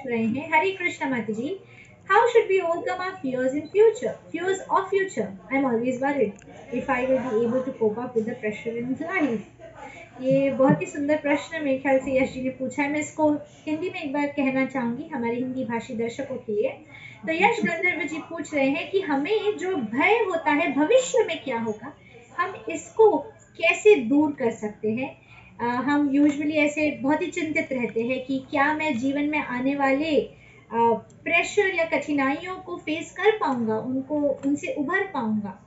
पूछ रहे हैं हरे कृष्णा माता जी, How should we overcome our fears in future? Fears of future. I'm always worried if I will be able to cope up with the pressure in life. ये बहुत ही सुंदर प्रश्न मेरे ख्याल से यश जी ने पूछा है मैं इसको हिंदी में एक बार कहना चाहूँगी हमारे हिंदी भाषी दर्शकों के लिए तो यश गंधर्व जी पूछ रहे हैं कि हमें जो भय होता है, भविष्य में क्या होगा हम इसको कैसे दूर कर सकते हैं हम यूजुअली ऐसे बहुत ही चिंतित रहते हैं कि क्या मैं जीवन में आने वाले प्रेशर या कठिनाइयों को फेस कर पाऊँगा उनको उनसे उभर पाऊँगा।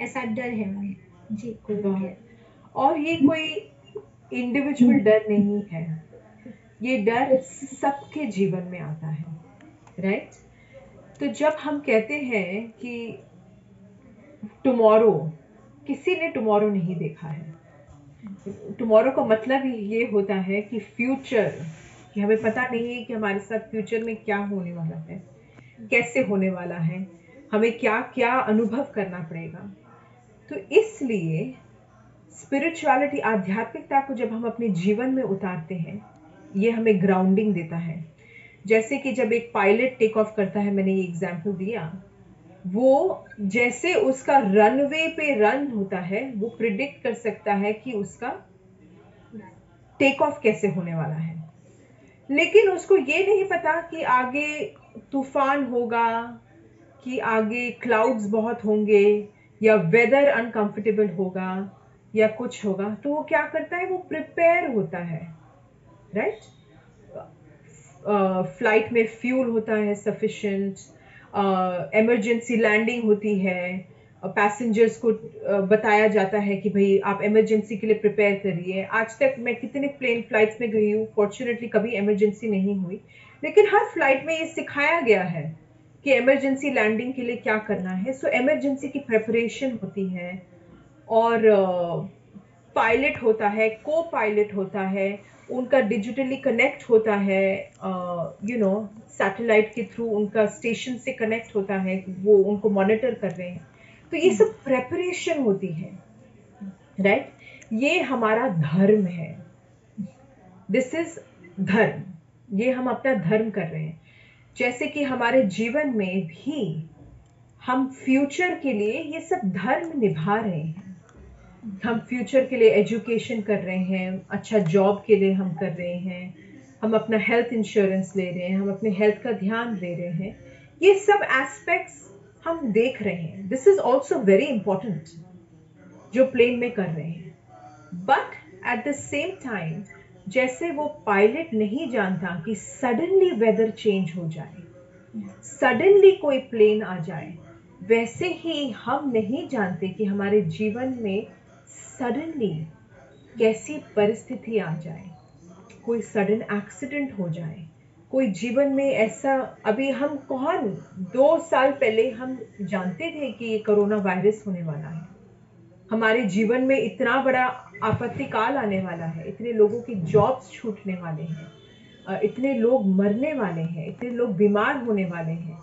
ऐसा डर है हमें जी कोई और ये कोई इंडिविजुअल डर नहीं है। ये डर सबके जीवन में आता है राइट right? तो जब हम कहते हैं कि टुमारो किसी ने टुमारो नहीं देखा है टुमारो का मतलब ये होता है कि फ्यूचर कि हमें पता नहीं है कि हमारे साथ फ्यूचर में क्या होने वाला है, कैसे होने वाला है, हमें क्या क्या अनुभव करना पड़ेगा। तो इसलिए स्पिरिचुअलिटी आध्यात्मिकता को जब हम अपने जीवन में उतारते हैं, ये हमें ग्राउंडिंग देता है। जैसे कि जब एक पायलट टेक ऑफ़ करता है, मैंने ये एग्ज़ाम्पल दिया वो जैसे उसका रनवे पे रन होता है वो प्रिडिक्ट कर सकता है कि उसका टेक ऑफ़ कैसे होने वाला है लेकिन उसको ये नहीं पता कि आगे तूफ़ान होगा कि आगे क्लाउड्स बहुत होंगे या वेदर अनकंफर्टेबल होगा या कुछ होगा तो वो क्या करता है वो प्रिपेयर होता है राइट right? फ़्लाइट uh, में फ्यूल होता है सफिशिएंट इमरजेंसी लैंडिंग होती है पैसेंजर्स को बताया जाता है कि भाई आप इमरजेंसी के लिए प्रिपेयर करिए। आज तक मैं कितने प्लेन फ्लाइट्स में गई हूँ फॉर्चुनेटली कभी इमरजेंसी नहीं हुई। लेकिन हर फ़्लाइट में ये सिखाया गया है कि इमरजेंसी लैंडिंग के लिए क्या करना है। सो इमरजेंसी की प्रेपरेशन होती है और पायलट होता है को पायलट होता है। उनका डिजिटली कनेक्ट होता है यू नो सैटेलाइट के थ्रू उनका स्टेशन से कनेक्ट होता है, वो उनको मॉनिटर कर रहे हैं। तो ये सब प्रेपरेशन होती है राइट right? ये हमारा धर्म है। दिस इज़ धर्म। ये हम अपना धर्म कर रहे हैं। जैसे कि हमारे जीवन में भी हम फ्यूचर के लिए ये सब धर्म निभा रहे हैं। हम फ्यूचर के लिए एजुकेशन कर रहे हैं अच्छा जॉब के लिए हम कर रहे हैं, हम अपना हेल्थ इंश्योरेंस ले रहे हैं, हम अपने हेल्थ का ध्यान दे रहे हैं, ये सब एस्पेक्ट्स हम देख रहे हैं। This is also very important जो प्लेन में कर रहे हैं। But at the same time जैसे वो पायलट नहीं जानता कि सडनली वेदर चेंज हो जाए सडनली कोई प्लेन आ जाए, वैसे ही हम नहीं जानते कि हमारे जीवन में सडनली कैसी परिस्थिति आ जाए, कोई सडन एक्सीडेंट हो जाए, कोई जीवन में ऐसा, अभी हम कौन? दो साल पहले हम जानते थे कि ये कोरोना वायरस होने वाला है। हमारे जीवन में इतना बड़ा आपत्तिकाल आने वाला है, इतने लोगों की जॉब्स छूटने वाले हैं इतने लोग मरने वाले हैं, इतने लोग बीमार होने वाले हैं।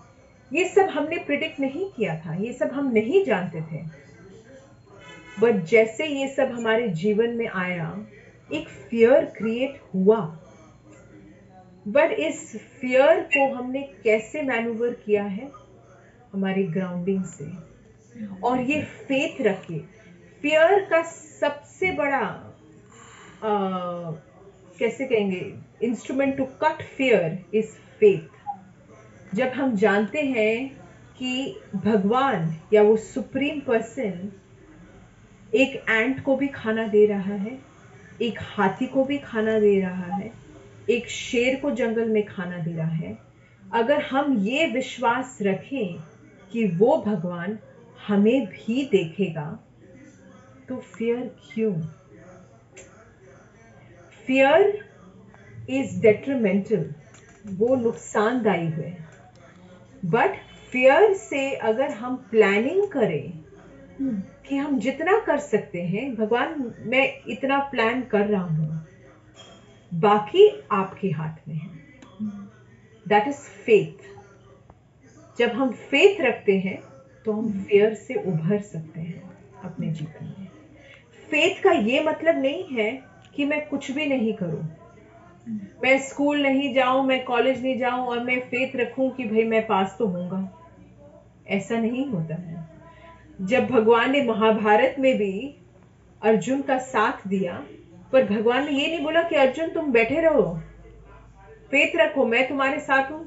ये सब हमने प्रिडिक्ट नहीं किया था, ये सब हम नहीं जानते थे। बट जैसे ये सब हमारे जीवन में आया एक फियर क्रिएट हुआ। बट इस फियर को हमने कैसे मैनूवर किया है? हमारी ग्राउंडिंग से। और ये फेथ रखे फियर का सबसे बड़ा आ, कैसे कहेंगे? Instrument to cut fear is faith जब हम जानते हैं कि भगवान या वो सुप्रीम पर्सन एक एंट को भी खाना दे रहा है, एक हाथी को भी खाना दे रहा है, एक शेर को जंगल में खाना दे रहा है। अगर हम ये विश्वास रखें कि वो भगवान हमें भी देखेगा तो फियर क्यों? फियर इज़ डेट्रीमेंटल वो नुकसानदायी है। बट फियर से अगर हम प्लानिंग करें कि हम जितना कर सकते हैं, भगवान, मैं इतना प्लान कर रहा हूँ। बाकी आपके हाथ में है। दैट इज़ फेथ जब हम फेथ रखते हैं तो हम फेयर से उभर सकते हैं अपने जीवन में। फेथ का ये मतलब नहीं है कि मैं कुछ भी नहीं करूँ। मैं स्कूल नहीं जाऊँ, मैं कॉलेज नहीं जाऊँ और मैं फेथ रखूँ कि भाई मैं पास तो होऊँगा। ऐसा नहीं होता है। जब भगवान ने महाभारत में भी अर्जुन का साथ दिया, पर भगवान ने ये नहीं बोला कि अर्जुन तुम बैठे रहो फेथ रखो, मैं तुम्हारे साथ हूँ।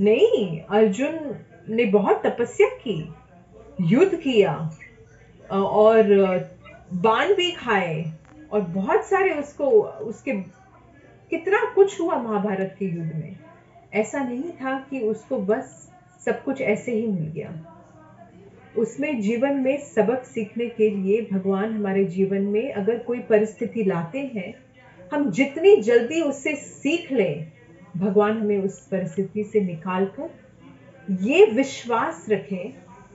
नहीं, अर्जुन ने बहुत तपस्या की, युद्ध किया और बाण भी खाए, और बहुत सारे उसको, उसके कितना कुछ हुआ महाभारत के युद्ध में। ऐसा नहीं था कि उसको बस सब कुछ ऐसे ही मिल गया। उसमें जीवन में सबक सीखने के लिए भगवान हमारे जीवन में अगर कोई परिस्थिति लाते हैं, हम जितनी जल्दी उससे सीख लें, भगवान हमें उस परिस्थिति से निकाल कर ये विश्वास रखें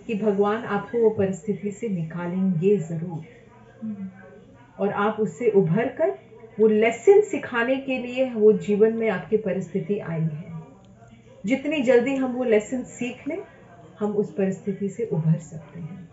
कि भगवान आपको वो परिस्थिति से निकालेंगे ज़रूर। और आप उससे उभर कर वो लेसन सिखाने के लिए वो जीवन में आपकी परिस्थिति आई है। जितनी जल्दी हम वो लेसन सीख लें हम उस परिस्थिति से उभर सकते हैं।